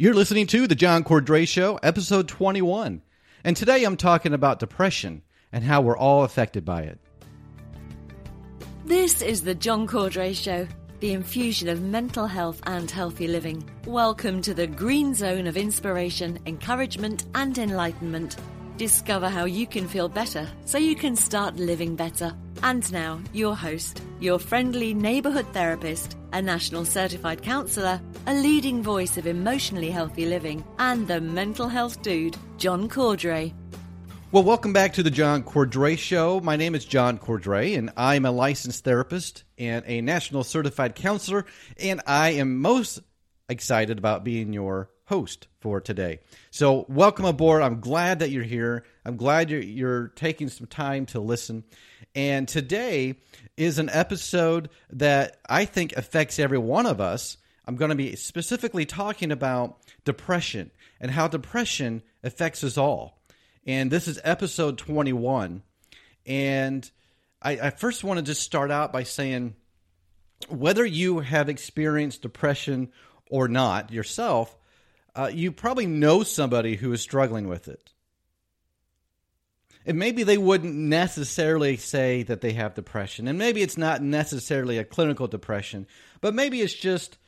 You're listening to The John Cordray Show, episode 21. And today I'm talking about depression and how we're all affected by it. This is The John Cordray Show, the infusion of mental health and healthy living. Welcome to the green zone of inspiration, encouragement, and enlightenment. Discover how you can feel better so you can start living better. And now, your host, your friendly neighborhood therapist, a national certified counselor, a leading voice of emotionally healthy living, and the mental health dude, John Cordray. Well, welcome back to the John Cordray Show. My name is John Cordray, and I'm a licensed therapist and a national certified counselor, and I am most excited about being your host for today. So, welcome aboard. I'm glad that you're here. I'm glad you're, you're taking some time to listen. And today is an episode that I think affects every one of us. I'm going to be specifically talking about depression and how depression affects us all. And this is episode 21. And I, I first want to just start out by saying whether you have experienced depression or not yourself, uh, you probably know somebody who is struggling with it. And maybe they wouldn't necessarily say that they have depression. And maybe it's not necessarily a clinical depression but maybe it's just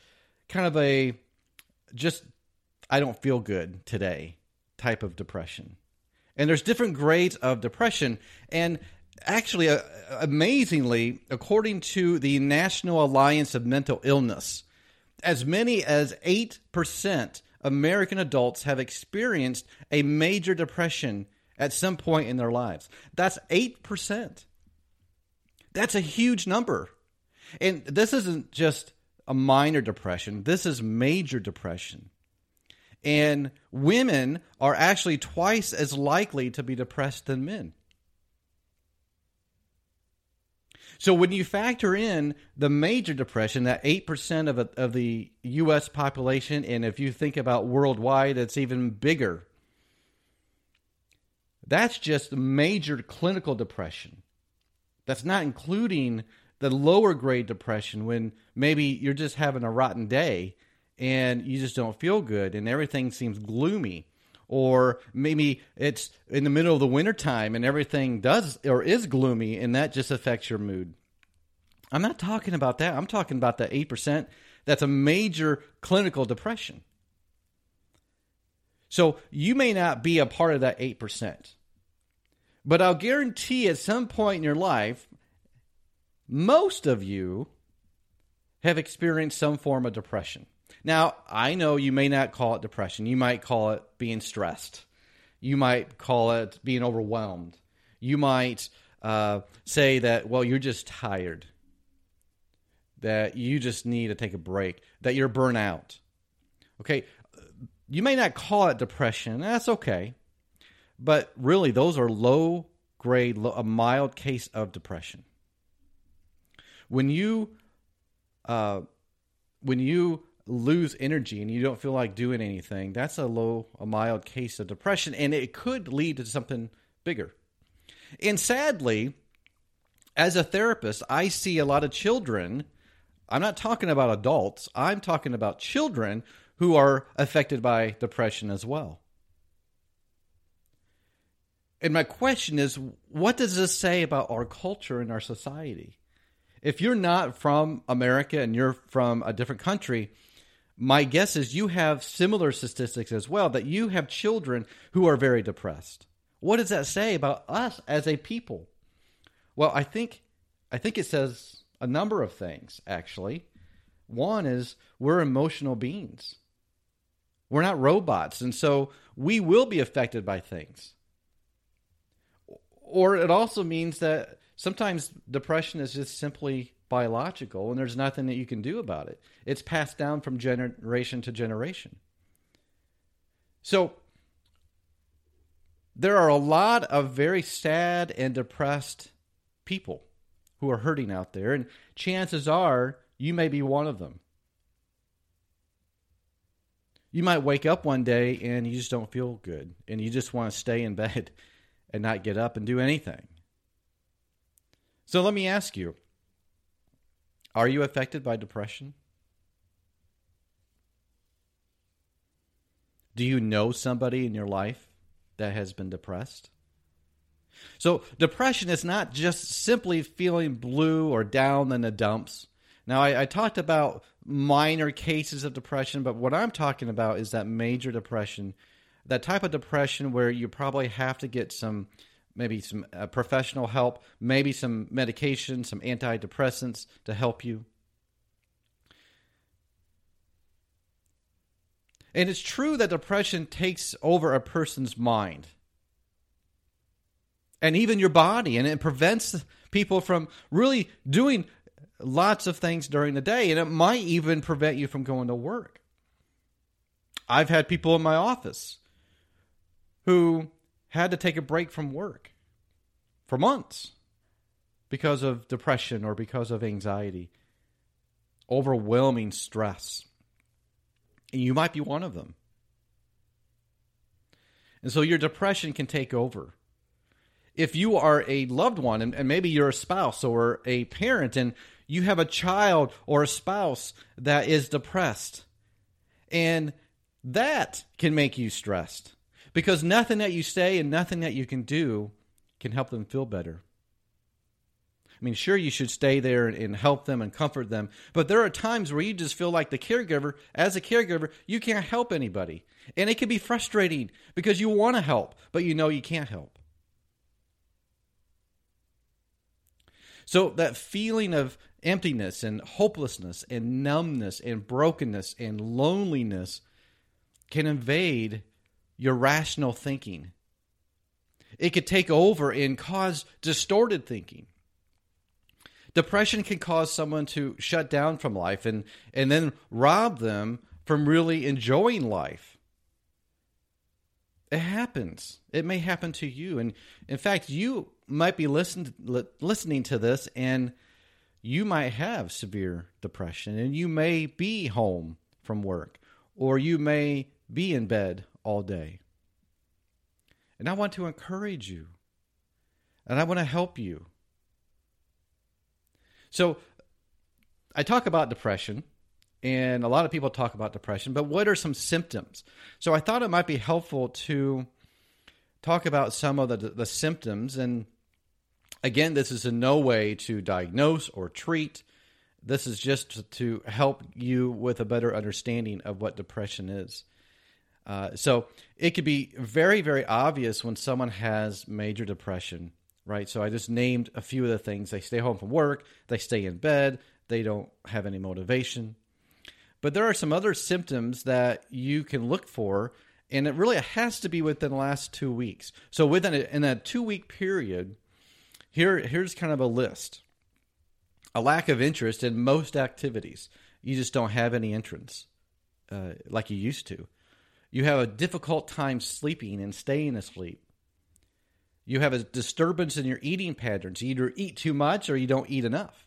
kind of a just i don't feel good today type of depression. And there's different grades of depression. And actually uh, amazingly according to the national alliance of mental illness as many as 8% american adults have experienced a major depression at some point in their lives. That's 8%. That's a huge number. And this isn't just a minor depression, this is major depression. And women are actually twice as likely to be depressed than men. So when you factor in the major depression, that 8% of, a, of the U.S. population, and if you think about worldwide, it's even bigger. That's just major clinical depression. That's not including the lower grade depression when maybe you're just having a rotten day and you just don't feel good and everything seems gloomy. Or maybe it's in the middle of the wintertime and everything does or is gloomy and that just affects your mood. I'm not talking about that. I'm talking about the 8% that's a major clinical depression. So you may not be a part of that 8%. But I'll guarantee at some point in your life, most of you have experienced some form of depression. Now, I know you may not call it depression. You might call it being stressed. You might call it being overwhelmed. You might uh, say that, well, you're just tired, that you just need to take a break, that you're burnout. Okay, you may not call it depression. That's okay. But really, those are low grade, a mild case of depression. When you, uh, when you lose energy and you don't feel like doing anything, that's a low, a mild case of depression, and it could lead to something bigger. And sadly, as a therapist, I see a lot of children. I'm not talking about adults. I'm talking about children who are affected by depression as well. And my question is what does this say about our culture and our society? If you're not from America and you're from a different country, my guess is you have similar statistics as well that you have children who are very depressed. What does that say about us as a people? Well, I think I think it says a number of things actually. One is we're emotional beings. We're not robots, and so we will be affected by things or it also means that sometimes depression is just simply biological and there's nothing that you can do about it. It's passed down from generation to generation. So there are a lot of very sad and depressed people who are hurting out there, and chances are you may be one of them. You might wake up one day and you just don't feel good, and you just want to stay in bed and not get up and do anything. So let me ask you are you affected by depression? Do you know somebody in your life that has been depressed? So, depression is not just simply feeling blue or down in the dumps. Now, I, I, talked about minor cases of depression, but what I'm talking about is that major depression, that type of depression where you probably have to get some, maybe some uh, professional help, maybe some medication, some antidepressants to help you. And it's true that depression takes over a person's mind and even your body, and it prevents people from really doing lots of things during the day, and it might even prevent you from going to work. I've had people in my office who had to take a break from work for months because of depression or because of anxiety, overwhelming stress. And you might be one of them. And so your depression can take over. If you are a loved one, and, and maybe you're a spouse or a parent, and you have a child or a spouse that is depressed, and that can make you stressed because nothing that you say and nothing that you can do can help them feel better. I mean, sure, you should stay there and help them and comfort them, but there are times where you just feel like the caregiver, as a caregiver, you can't help anybody. And it can be frustrating because you want to help, but you know you can't help. So that feeling of emptiness and hopelessness and numbness and brokenness and loneliness can invade your rational thinking. It could take over and cause distorted thinking. Depression can cause someone to shut down from life and, and then rob them from really enjoying life. It happens. It may happen to you. And in fact, you might be listen, listening to this and you might have severe depression and you may be home from work or you may be in bed all day. And I want to encourage you and I want to help you. So I talk about depression, and a lot of people talk about depression, but what are some symptoms? So I thought it might be helpful to talk about some of the, the symptoms. And again, this is in no way to diagnose or treat. This is just to help you with a better understanding of what depression is. Uh, so it could be very, very obvious when someone has major depression right? So I just named a few of the things. They stay home from work, they stay in bed, they don't have any motivation. But there are some other symptoms that you can look for, and it really has to be within the last two weeks. So within a, in that two week period, here here's kind of a list: a lack of interest in most activities. You just don't have any interest uh, like you used to. You have a difficult time sleeping and staying asleep. You have a disturbance in your eating patterns. You either eat too much or you don't eat enough.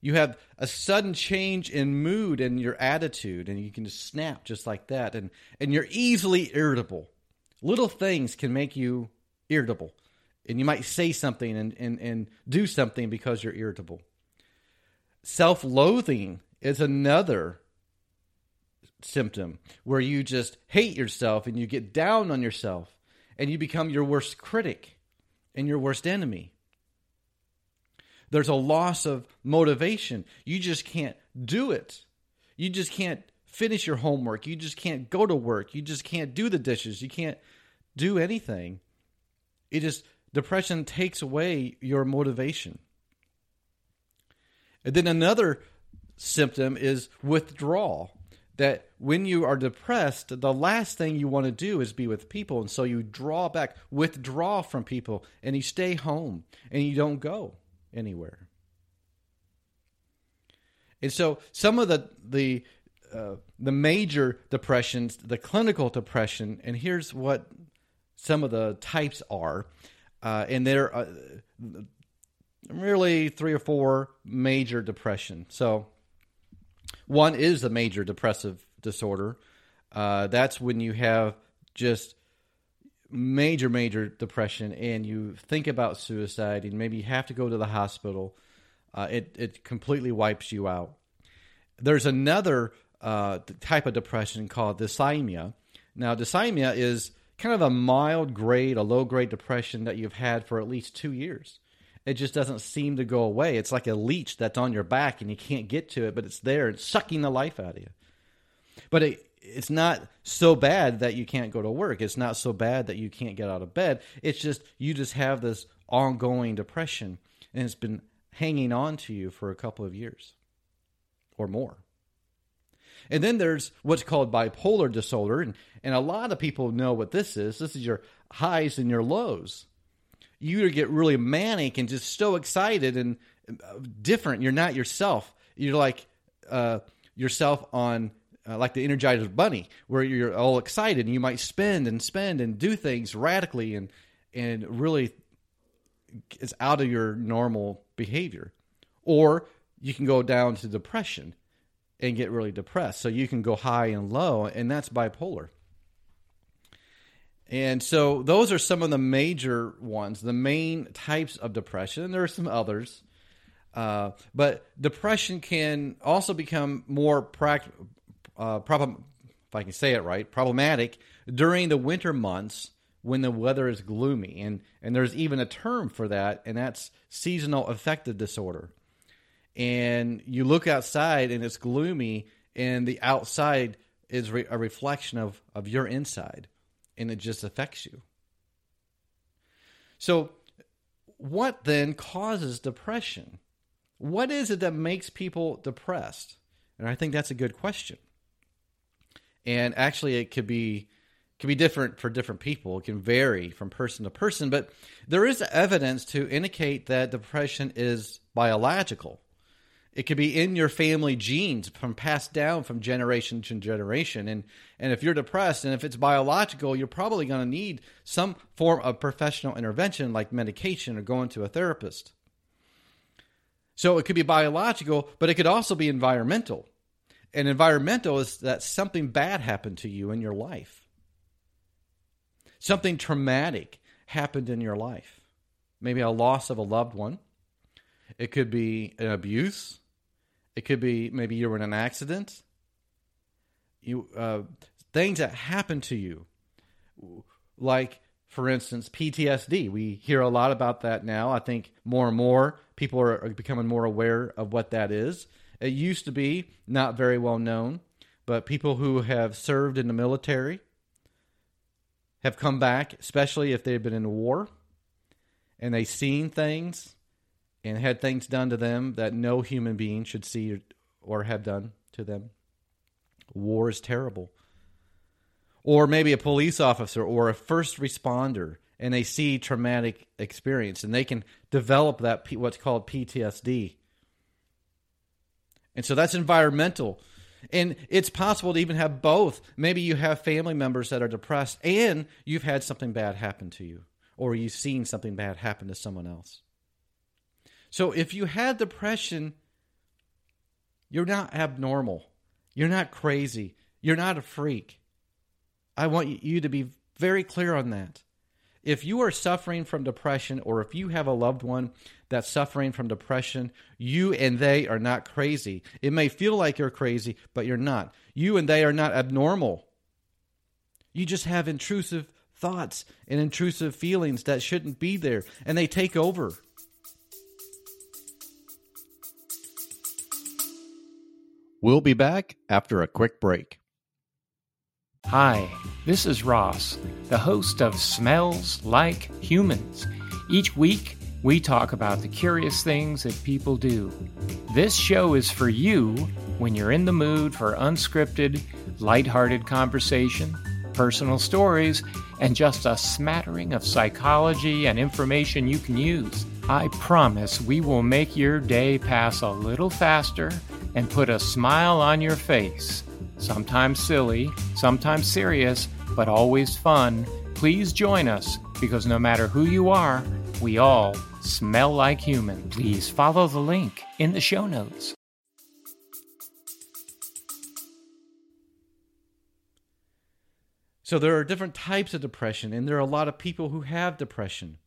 You have a sudden change in mood and your attitude, and you can just snap just like that. And, and you're easily irritable. Little things can make you irritable. And you might say something and, and, and do something because you're irritable. Self loathing is another symptom where you just hate yourself and you get down on yourself and you become your worst critic and your worst enemy. There's a loss of motivation. You just can't do it. You just can't finish your homework. You just can't go to work. You just can't do the dishes. You can't do anything. It just, depression takes away your motivation. And then another symptom is withdrawal that when you are depressed, the last thing you want to do is be with people. And so you draw back, withdraw from people, and you stay home and you don't go anywhere. And so some of the, the uh, the major depressions, the clinical depression, and here's what some of the types are, uh, and there are uh, really three or four major depression. So, one is a major depressive disorder. Uh, that's when you have just major, major depression, and you think about suicide, and maybe you have to go to the hospital. Uh, it it completely wipes you out. There's another uh, type of depression called dysthymia. Now, dysthymia is kind of a mild grade, a low grade depression that you've had for at least two years. It just doesn't seem to go away. It's like a leech that's on your back and you can't get to it, but it's there. It's sucking the life out of you. But it, it's not so bad that you can't go to work. It's not so bad that you can't get out of bed. It's just you just have this ongoing depression and it's been hanging on to you for a couple of years or more. And then there's what's called bipolar disorder. And, and a lot of people know what this is. This is your highs and your lows. You get really manic and just so excited and uh, different. You're not yourself. You're like uh, yourself on uh, like the Energizer Bunny, where you're all excited and you might spend and spend and do things radically and and really it's out of your normal behavior. Or you can go down to depression and get really depressed. So you can go high and low, and that's bipolar. And so those are some of the major ones, the main types of depression. And there are some others. Uh, but depression can also become more pract- uh, problem, if I can say it right, problematic during the winter months when the weather is gloomy. And, and there's even a term for that, and that's seasonal affective disorder and you look outside and it's gloomy and the outside is re- a reflection of, of your inside and it just affects you so what then causes depression what is it that makes people depressed and i think that's a good question and actually it could be can be different for different people. It can vary from person to person, but there is evidence to indicate that depression is biological. It could be in your family genes from passed down from generation to generation. And, and if you're depressed and if it's biological, you're probably going to need some form of professional intervention like medication or going to a therapist. So it could be biological, but it could also be environmental. And environmental is that something bad happened to you in your life. Something traumatic happened in your life. Maybe a loss of a loved one. It could be an abuse. It could be maybe you were in an accident. You uh, things that happen to you, like for instance PTSD. We hear a lot about that now. I think more and more people are, are becoming more aware of what that is. It used to be not very well known, but people who have served in the military have come back, especially if they've been in war and they've seen things and had things done to them that no human being should see or have done to them. War is terrible. Or maybe a police officer or a first responder and they see traumatic experience and they can develop that what's called PTSD. And so that's environmental. And it's possible to even have both. Maybe you have family members that are depressed and you've had something bad happen to you or you've seen something bad happen to someone else. So if you had depression, you're not abnormal. You're not crazy. You're not a freak. I want you to be very clear on that. If you are suffering from depression or if you have a loved one that's suffering from depression, you and they are not crazy. It may feel like you're crazy, but you're not. You and they are not abnormal. You just have intrusive thoughts and intrusive feelings that shouldn't be there, and they take over. We'll be back after a quick break. Hi, this is Ross, the host of Smells Like Humans. Each week, we talk about the curious things that people do. This show is for you when you're in the mood for unscripted, lighthearted conversation, personal stories, and just a smattering of psychology and information you can use. I promise we will make your day pass a little faster and put a smile on your face. sometimes silly, sometimes serious, but always fun, please join us because no matter who you are, we all smell like human. Please follow the link in the show notes. So there are different types of depression, and there are a lot of people who have depression.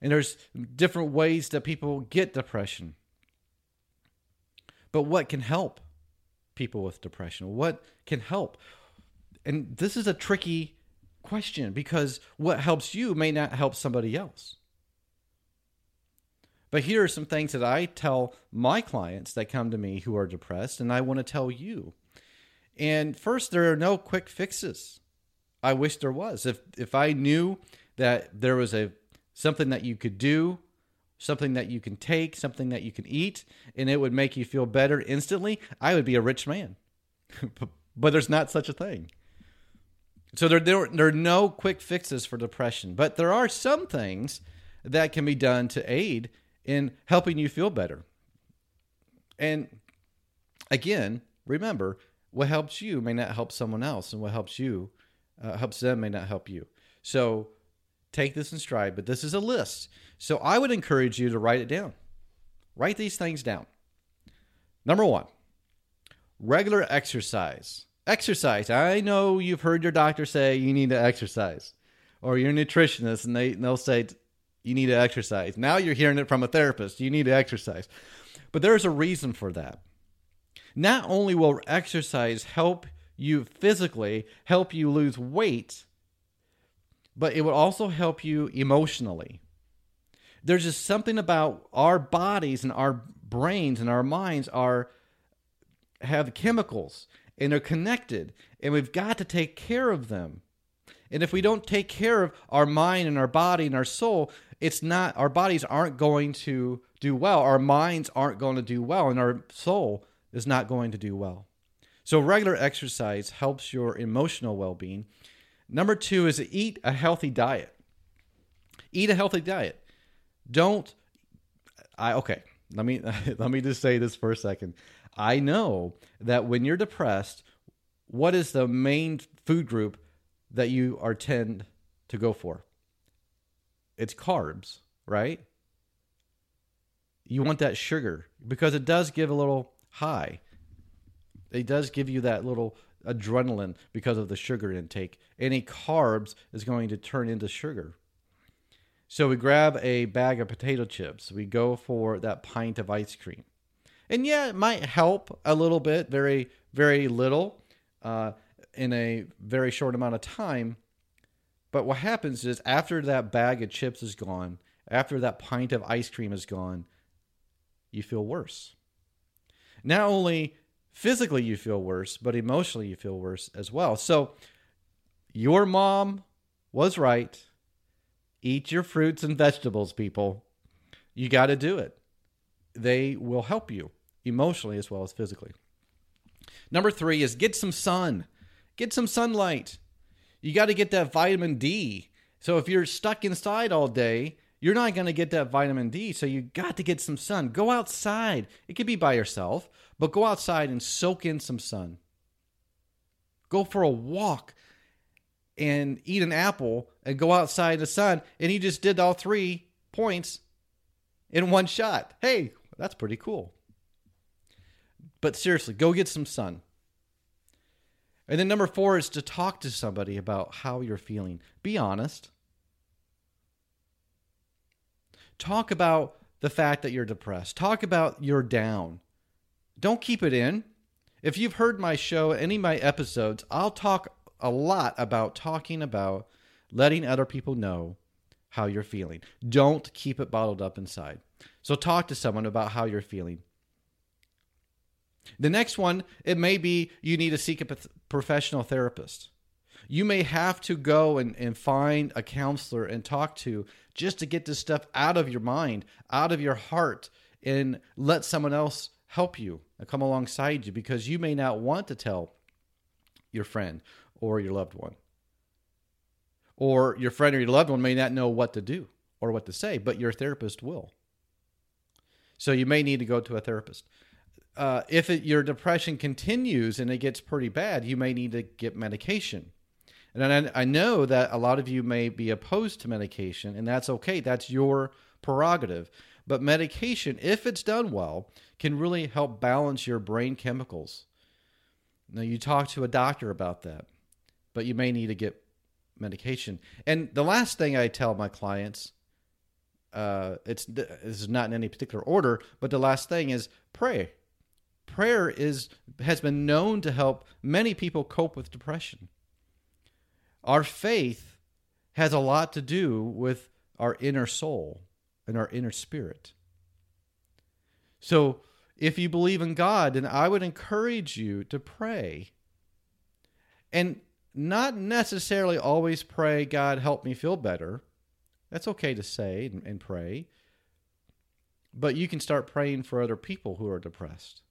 And there's different ways that people get depression. But what can help people with depression? What can help? And this is a tricky question because what helps you may not help somebody else. But here are some things that I tell my clients that come to me who are depressed, and I want to tell you. And first, there are no quick fixes. I wish there was. If if I knew that there was a something that you could do, something that you can take, something that you can eat, and it would make you feel better instantly, I would be a rich man. but there's not such a thing. So there, there, there are no quick fixes for depression, but there are some things that can be done to aid in helping you feel better. And again, remember, what helps you may not help someone else, and what helps you uh, helps them may not help you. So take this in stride, but this is a list. So I would encourage you to write it down. Write these things down. Number one, regular exercise. Exercise. I know you've heard your doctor say you need to exercise, or your nutritionist, and they, they'll say you need to exercise. Now you're hearing it from a therapist. You need to exercise. But there's a reason for that. Not only will exercise help you physically, help you lose weight, but it will also help you emotionally. There's just something about our bodies and our brains and our minds are have chemicals and they're connected and we've got to take care of them. And if we don't take care of our mind and our body and our soul, it's not our bodies aren't going to do well our minds aren't going to do well and our soul is not going to do well so regular exercise helps your emotional well-being number two is eat a healthy diet eat a healthy diet don't i okay let me let me just say this for a second i know that when you're depressed what is the main food group that you are tend to go for it's carbs, right? You want that sugar because it does give a little high. It does give you that little adrenaline because of the sugar intake. Any carbs is going to turn into sugar. So we grab a bag of potato chips. We go for that pint of ice cream. And yeah, it might help a little bit, very, very little, uh, in a very short amount of time. But what happens is after that bag of chips is gone, after that pint of ice cream is gone, you feel worse. Not only physically you feel worse, but emotionally you feel worse as well. So your mom was right. Eat your fruits and vegetables, people. You got to do it. They will help you emotionally as well as physically. Number three is get some sun. Get some sunlight. You got to get that vitamin D. So if you're stuck inside all day, you're not going to get that vitamin D. So you got to get some sun. Go outside. It could be by yourself, but go outside and soak in some sun. Go for a walk and eat an apple and go outside in the sun. And you just did all three points in one shot. Hey, that's pretty cool. But seriously, go get some sun. And then number four is to talk to somebody about how you're feeling. Be honest. Talk about the fact that you're depressed. Talk about you're down. Don't keep it in. If you've heard my show, any of my episodes, I'll talk a lot about talking about letting other people know how you're feeling. Don't keep it bottled up inside. So talk to someone about how you're feeling. The next one, it may be you need to seek a professional therapist. You may have to go and, and find a counselor and talk to just to get this stuff out of your mind, out of your heart, and let someone else help you and come alongside you because you may not want to tell your friend or your loved one. Or your friend or your loved one may not know what to do or what to say, but your therapist will. So you may need to go to a therapist. uh, if it, your depression continues and it gets pretty bad, you may need to get medication. And I, I know that a lot of you may be opposed to medication, and that's okay. That's your prerogative. But medication, if it's done well, can really help balance your brain chemicals. Now, you talk to a doctor about that, but you may need to get medication. And the last thing I tell my clients, uh, it's this is not in any particular order, but the last thing is pray. Prayer is has been known to help many people cope with depression. Our faith has a lot to do with our inner soul and our inner spirit. So, if you believe in God, then I would encourage you to pray. And not necessarily always pray, God, help me feel better. That's okay to say and, and pray. But you can start praying for other people who are depressed.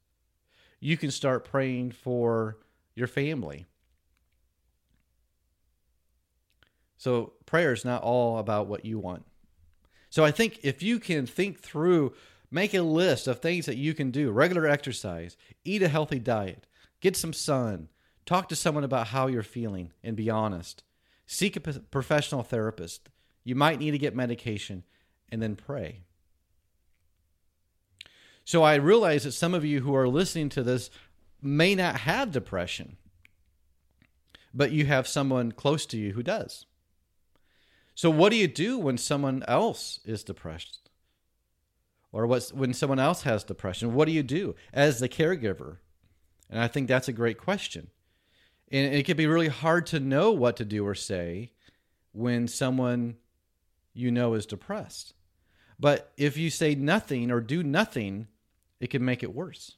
You can start praying for your family. So prayer is not all about what you want. So I think if you can think through, make a list of things that you can do regular exercise, eat a healthy diet, get some sun, talk to someone about how you're feeling, and be honest. Seek a professional therapist. You might need to get medication and then pray. So I realize that some of you who are listening to this may not have depression, but you have someone close to you who does. So, what do you do when someone else is depressed? Or what's, when someone else has depression? What do you do as the caregiver? And I think that's a great question. And it can be really hard to know what to do or say when someone you know is depressed. But if you say nothing or do nothing, it can make it worse.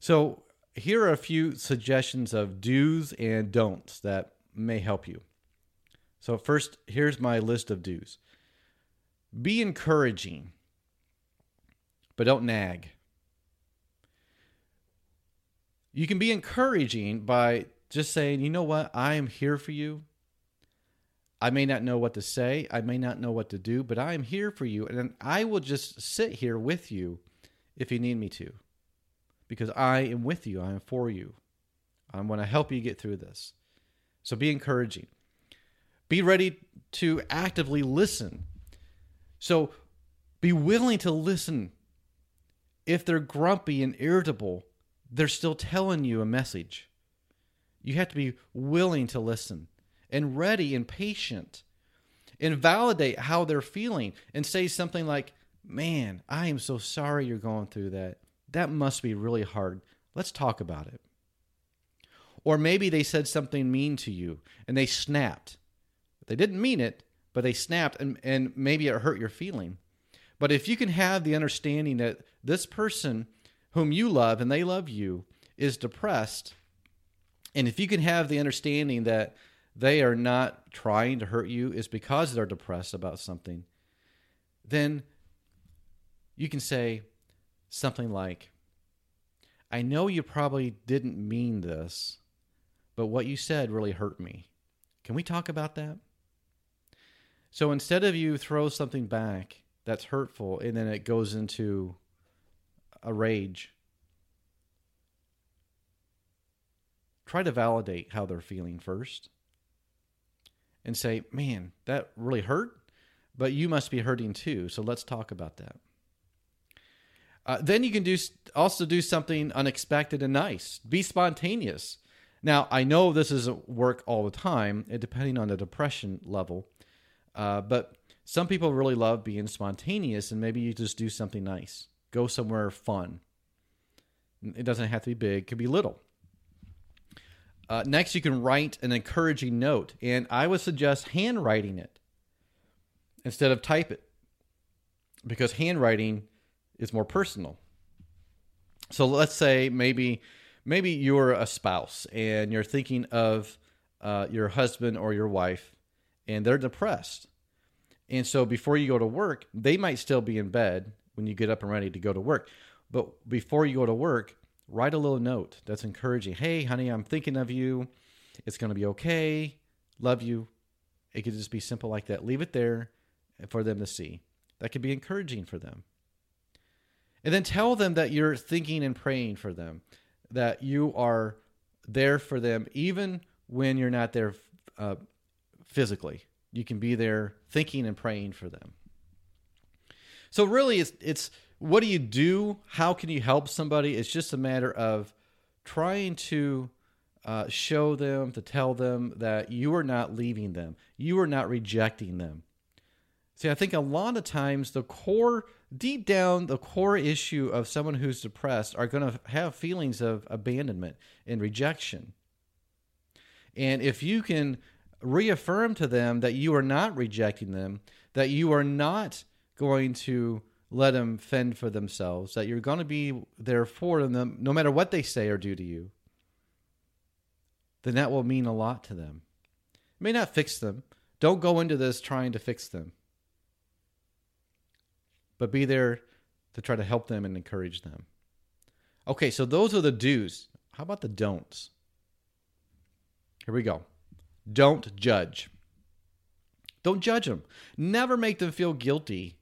So, here are a few suggestions of do's and don'ts that may help you. So, first, here's my list of do's be encouraging, but don't nag. You can be encouraging by just saying, you know what, I am here for you. I may not know what to say, I may not know what to do, but I am here for you. And I will just sit here with you if you need me to, because I am with you, I am for you. I want to help you get through this. So be encouraging. Be ready to actively listen. So be willing to listen. If they're grumpy and irritable, they're still telling you a message. You have to be willing to listen and ready and patient and validate how they're feeling and say something like, Man, I am so sorry you're going through that. That must be really hard. Let's talk about it. Or maybe they said something mean to you and they snapped. They didn't mean it, but they snapped and, and maybe it hurt your feeling. But if you can have the understanding that this person whom you love and they love you is depressed, and if you can have the understanding that they are not trying to hurt you is because they're depressed about something, then you can say something like, I know you probably didn't mean this, but what you said really hurt me. Can we talk about that? So instead of you throw something back that's hurtful and then it goes into a rage, try to validate how they're feeling first and say, man, that really hurt, but you must be hurting too. So let's talk about that. Uh, then you can do also do something unexpected and nice. Be spontaneous. Now I know this doesn't work all the time, depending on the depression level. Uh, but some people really love being spontaneous, and maybe you just do something nice. Go somewhere fun. It doesn't have to be big; it can be little. Uh, next, you can write an encouraging note, and I would suggest handwriting it instead of type it, because handwriting is more personal. So let's say maybe maybe you're a spouse and you're thinking of uh, your husband or your wife and they're depressed. And so before you go to work, they might still be in bed when you get up and ready to go to work. But before you go to work, write a little note that's encouraging. Hey, honey, I'm thinking of you. It's going to be okay. Love you. It could just be simple like that. Leave it there for them to see. That could be encouraging for them. And then tell them that you're thinking and praying for them, that you are there for them, even when you're not there uh, physically. You can be there thinking and praying for them. So really, it's it's what do you do? How can you help somebody? It's just a matter of trying to uh, show them, to tell them that you are not leaving them, you are not rejecting them. See, I think a lot of times the core, deep down, the core issue of someone who's depressed are going to have feelings of abandonment and rejection. And if you can reaffirm to them that you are not rejecting them, that you are not going to let them fend for themselves, that you're going to be there for them no matter what they say or do to you, then that will mean a lot to them. It may not fix them. Don't go into this trying to fix them, but be there to try to help them and encourage them. Okay, so those are the do's. How about the don'ts? Here we go. Don't judge. Don't judge them. Never make them feel guilty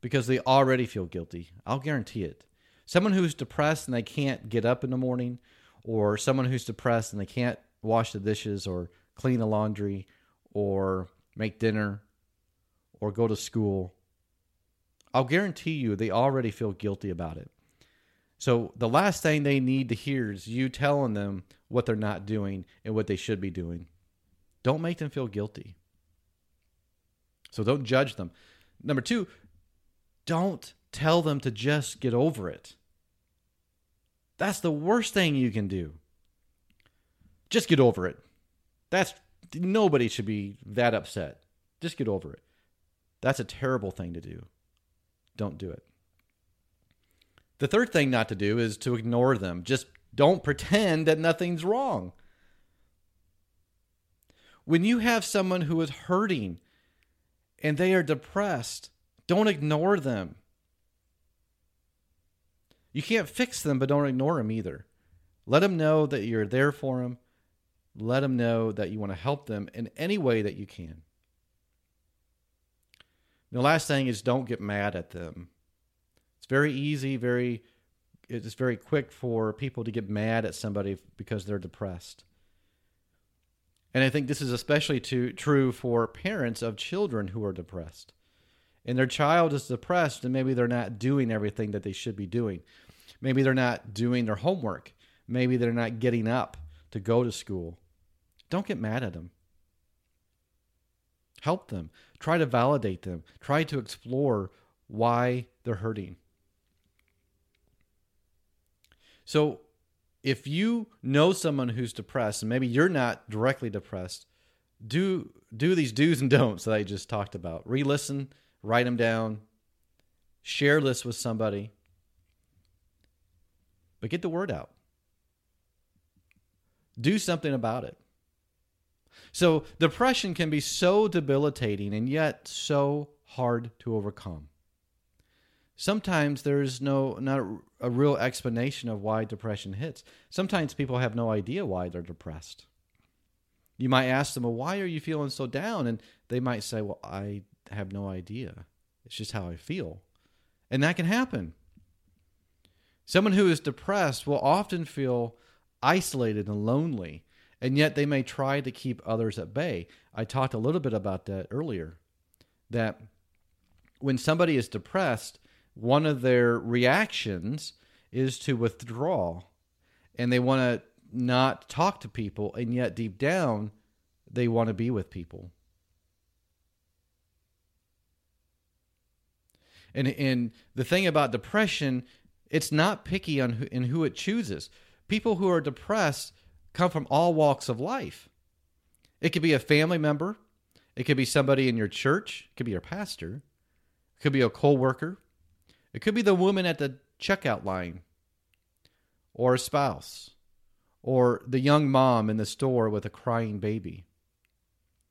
because they already feel guilty. I'll guarantee it. Someone who's depressed and they can't get up in the morning, or someone who's depressed and they can't wash the dishes or clean the laundry or make dinner or go to school, I'll guarantee you they already feel guilty about it. So the last thing they need to hear is you telling them what they're not doing and what they should be doing. Don't make them feel guilty. So don't judge them. Number two, don't tell them to just get over it. That's the worst thing you can do. Just get over it. That's nobody should be that upset. Just get over it. That's a terrible thing to do. Don't do it. The third thing not to do is to ignore them. Just don't pretend that nothing's wrong. When you have someone who is hurting and they are depressed, don't ignore them. You can't fix them, but don't ignore them either. Let them know that you're there for them. Let them know that you want to help them in any way that you can. The last thing is don't get mad at them. It's very easy, very it's very quick for people to get mad at somebody because they're depressed. And I think this is especially to, true for parents of children who are depressed. And their child is depressed, and maybe they're not doing everything that they should be doing. Maybe they're not doing their homework. Maybe they're not getting up to go to school. Don't get mad at them. Help them. Try to validate them. Try to explore why they're hurting. So, if you know someone who's depressed and maybe you're not directly depressed, do do these do's and don'ts that I just talked about. Re-listen, write them down, share this with somebody. But get the word out. Do something about it. So, depression can be so debilitating and yet so hard to overcome. Sometimes there's no not a real explanation of why depression hits. Sometimes people have no idea why they're depressed. You might ask them, "Well, why are you feeling so down?" and they might say, "Well, I have no idea. It's just how I feel." And that can happen. Someone who is depressed will often feel isolated and lonely and yet they may try to keep others at bay. I talked a little bit about that earlier. That when somebody is depressed, one of their reactions is to withdraw and they want to not talk to people, and yet deep down, they want to be with people. And, and the thing about depression, it's not picky on who, in who it chooses. People who are depressed come from all walks of life. It could be a family member, it could be somebody in your church, it could be your pastor, it could be a co-worker, it could be the woman at the checkout line, or a spouse, or the young mom in the store with a crying baby,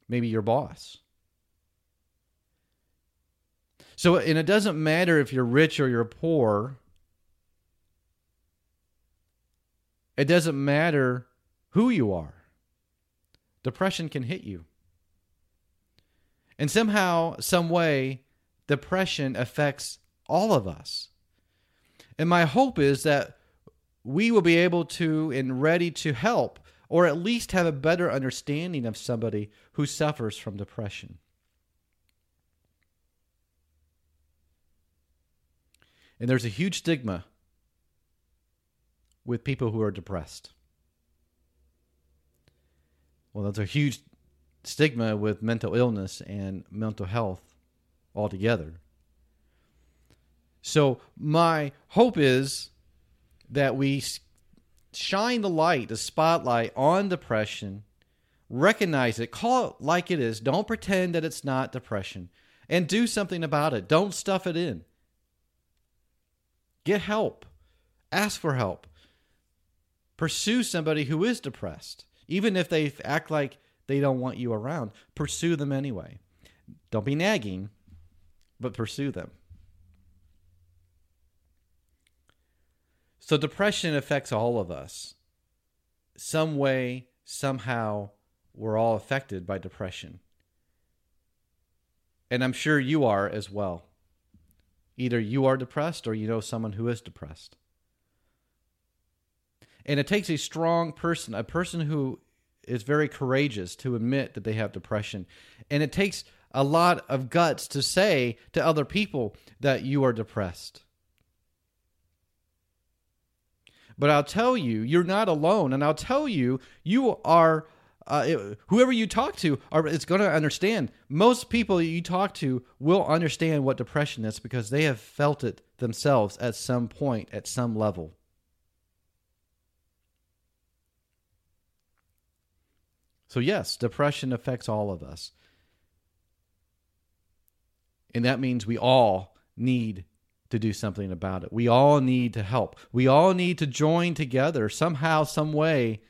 maybe your boss. So, and it doesn't matter if you're rich or you're poor. It doesn't matter who you are. Depression can hit you. And somehow, some way, depression affects all of us. And my hope is that we will be able to and ready to help or at least have a better understanding of somebody who suffers from depression. And there's a huge stigma with people who are depressed. Well, there's a huge stigma with mental illness and mental health altogether. So, my hope is that we shine the light, the spotlight on depression, recognize it, call it like it is. Don't pretend that it's not depression, and do something about it. Don't stuff it in. Get help, ask for help, pursue somebody who is depressed. Even if they act like they don't want you around, pursue them anyway. Don't be nagging, but pursue them. So, depression affects all of us. Some way, somehow, we're all affected by depression. And I'm sure you are as well. Either you are depressed or you know someone who is depressed. And it takes a strong person, a person who is very courageous to admit that they have depression. And it takes a lot of guts to say to other people that you are depressed. But I'll tell you, you're not alone. And I'll tell you, you are. Uh, whoever you talk to are is going to understand. Most people you talk to will understand what depression is because they have felt it themselves at some point, at some level. So, yes, depression affects all of us. And that means we all need to do something about it. We all need to help. We all need to join together somehow, some way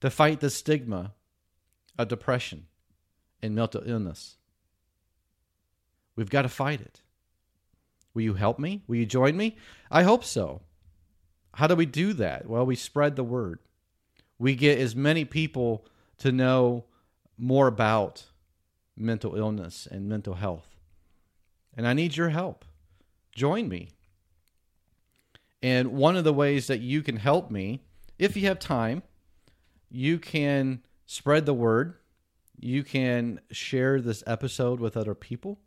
to fight the stigma of depression and mental illness. We've got to fight it. Will you help me? Will you join me? I hope so. How do we do that? Well, we spread the word. We get as many people to know more about mental illness and mental health. And I need your help. Join me. And one of the ways that you can help me, if you have time, you can spread the word. You can share this episode with other people.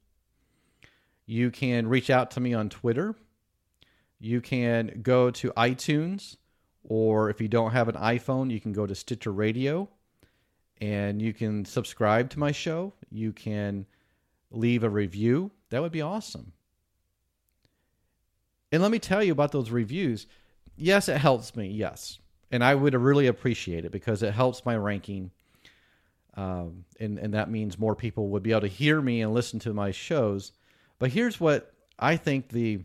You can reach out to me on Twitter. You can go to iTunes, or if you don't have an iPhone, you can go to Stitcher Radio and you can subscribe to my show. You can leave a review. That would be awesome. And let me tell you about those reviews. Yes, it helps me. Yes. And I would really appreciate it because it helps my ranking. Um, and, and that means more people would be able to hear me and listen to my shows. But here's what I think the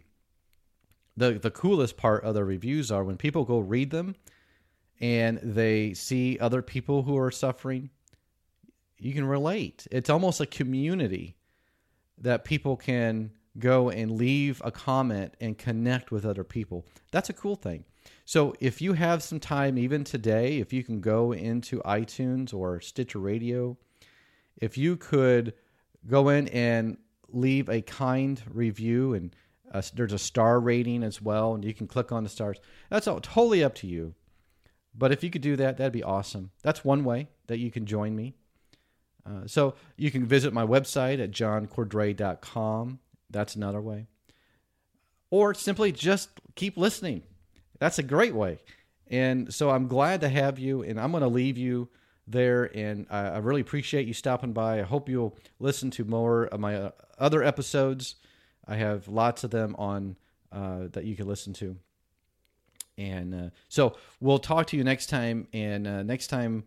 the the coolest part of the reviews are when people go read them and they see other people who are suffering, you can relate. It's almost a community that people can go and leave a comment and connect with other people. That's a cool thing. So if you have some time, even today, if you can go into iTunes or Stitcher Radio, if you could go in and leave a kind review and there's a star rating as well, and you can click on the stars. That's all, totally up to you. But if you could do that, that'd be awesome. That's one way that you can join me. Uh, so you can visit my website at johncordray.com. That's another way. Or simply just keep listening. That's a great way. And so I'm glad to have you, and I'm going to leave you there. And I, really appreciate you stopping by. I hope you'll listen to more of my uh, other episodes. I have lots of them on uh, that you can listen to. And uh, so we'll talk to you next time. And uh, next time,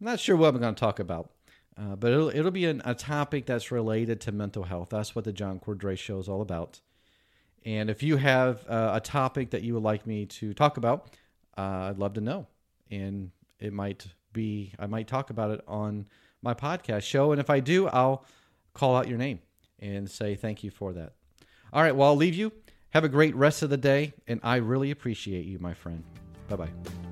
I'm not sure what I'm going to talk about, uh, but it'll, it'll be an, a topic that's related to mental health. That's what the John Cordray show is all about. And if you have uh, a topic that you would like me to talk about, uh, I'd love to know. And it might be, I might talk about it on my podcast show. And if I do, I'll call out your name and say thank you for that. All right, well, I'll leave you. Have a great rest of the day, and I really appreciate you, my friend. Bye bye.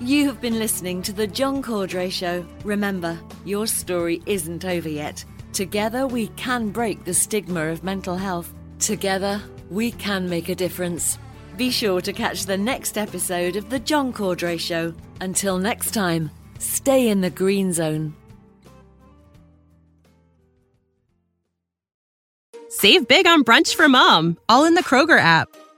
You have been listening to The John Cordray Show. Remember, your story isn't over yet. Together, we can break the stigma of mental health. Together, we can make a difference. Be sure to catch the next episode of The John Cordray Show. Until next time, stay in the green zone. Save big on brunch for mom, all in the Kroger app.